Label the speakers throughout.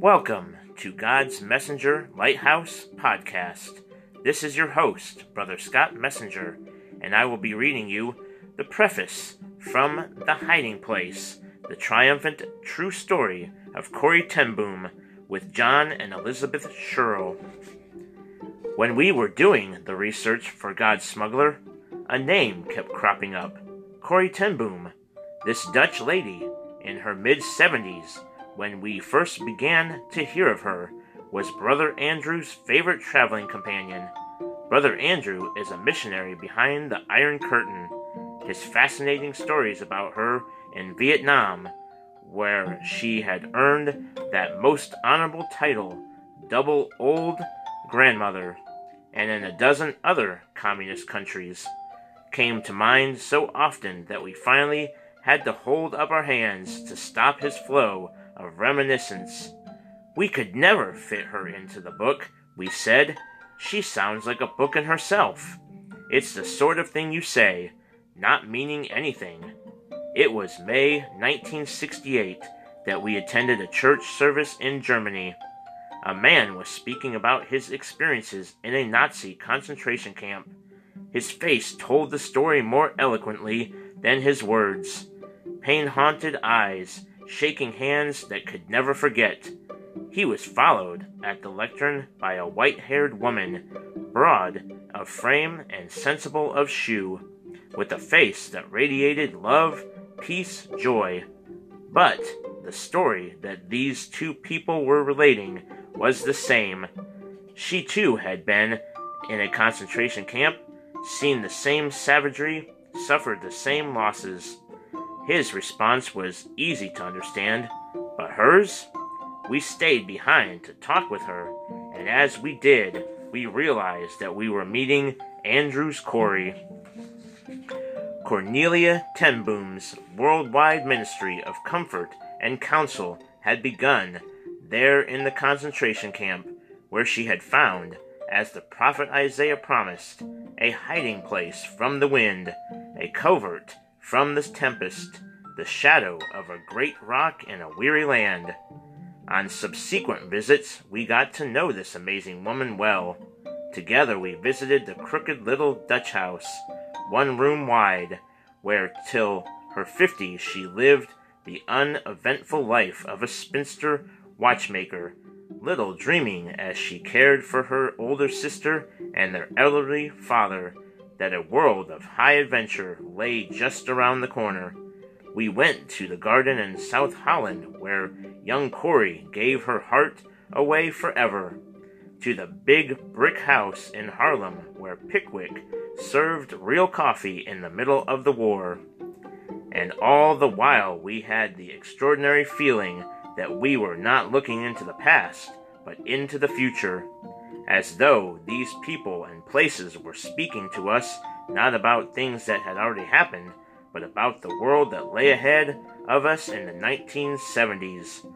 Speaker 1: Welcome to God's Messenger Lighthouse Podcast. This is your host, Brother Scott Messenger, and I will be reading you the preface from The Hiding Place, the triumphant true story of Corrie ten Boom with John and Elizabeth Sherrill. When we were doing the research for God's Smuggler, a name kept cropping up Corrie ten Boom. This Dutch lady, in her mid 70s, when we first began to hear of her, was Brother Andrew's favorite traveling companion. Brother Andrew is a missionary behind the Iron Curtain. His fascinating stories about her in Vietnam, where she had earned that most honorable title, Double Old Grandmother, and in a dozen other communist countries, came to mind so often that we finally had to hold up our hands to stop his flow of reminiscence. We could never fit her into the book, we said. She sounds like a book in herself. It's the sort of thing you say, not meaning anything. It was May 1968 that we attended a church service in Germany. A man was speaking about his experiences in a Nazi concentration camp. His face told the story more eloquently than his words. Pain haunted eyes shaking hands that could never forget. He was followed at the lectern by a white haired woman, broad of frame and sensible of shoe, with a face that radiated love, peace, joy. But the story that these two people were relating was the same. She too had been in a concentration camp, seen the same savagery, suffered the same losses. His response was easy to understand, but hers? We stayed behind to talk with her, and as we did, we realized that we were meeting Andrews Corrie, Cornelia ten Boom's worldwide ministry of comfort and counsel had begun there in the concentration camp, where she had found, as the prophet Isaiah promised, a hiding place from the wind, a covert from the tempest, the shadow of a great rock in a weary land. On subsequent visits, we got to know this amazing woman well. Together, we visited the crooked little Dutch house, one room wide, where till her fifties she lived the uneventful life of a spinster watchmaker, little dreaming as she cared for her older sister and their elderly father that a world of high adventure lay just around the corner. We went to the garden in South Holland where young Corrie gave her heart away forever, to the big brick house in Haarlem where Pickwick served real coffee in the middle of the war. And all the while we had the extraordinary feeling that we were not looking into the past, but into the future as though these people and places were speaking to us not about things that had already happened, but about the world that lay ahead of us in the 1970s.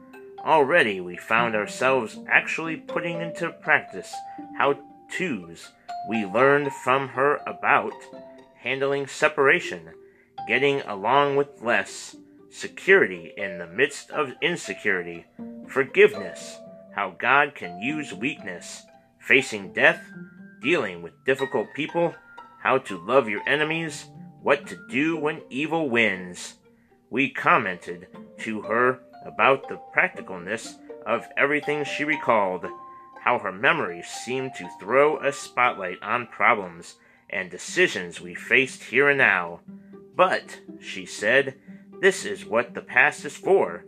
Speaker 1: Already we found ourselves actually putting into practice how to's we learned from her about handling separation, getting along with less, security in the midst of insecurity, forgiveness, how God can use weakness facing death, dealing with difficult people, how to love your enemies, what to do when evil wins. We commented to her about the practicalness of everything she recalled, how her memory seemed to throw a spotlight on problems and decisions we faced here and now. But, she said, this is what the past is for.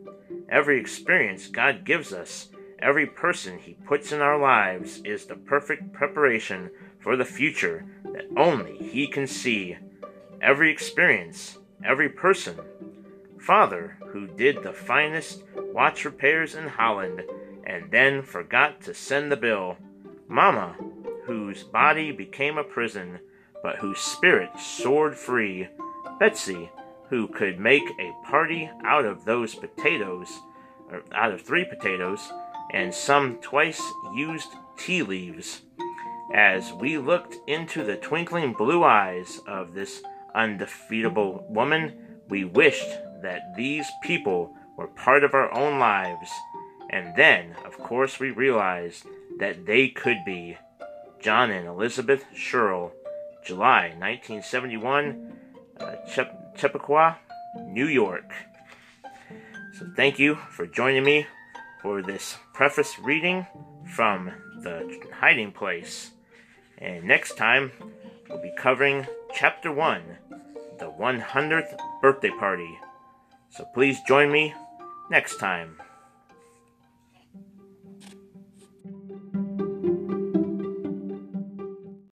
Speaker 1: Every experience God gives us Every person He puts in our lives is the perfect preparation for the future that only He can see. Every experience, every person. Father, who did the finest watch repairs in Holland and then forgot to send the bill. Mama, whose body became a prison, but whose spirit soared free. Betsy, who could make a party out of those potatoes, or out of three potatoes, and some twice used tea leaves. As we looked into the twinkling blue eyes of this undefeatable woman, we wished that these people were part of our own lives. And then, of course, we realized that they could be John and Elizabeth Sherrill, July 1971, uh, Chappaqua, New York. So thank you for joining me for this preface reading from The Hiding Place. And next time, we'll be covering Chapter 1 The 100th Birthday Party. So please join me next time.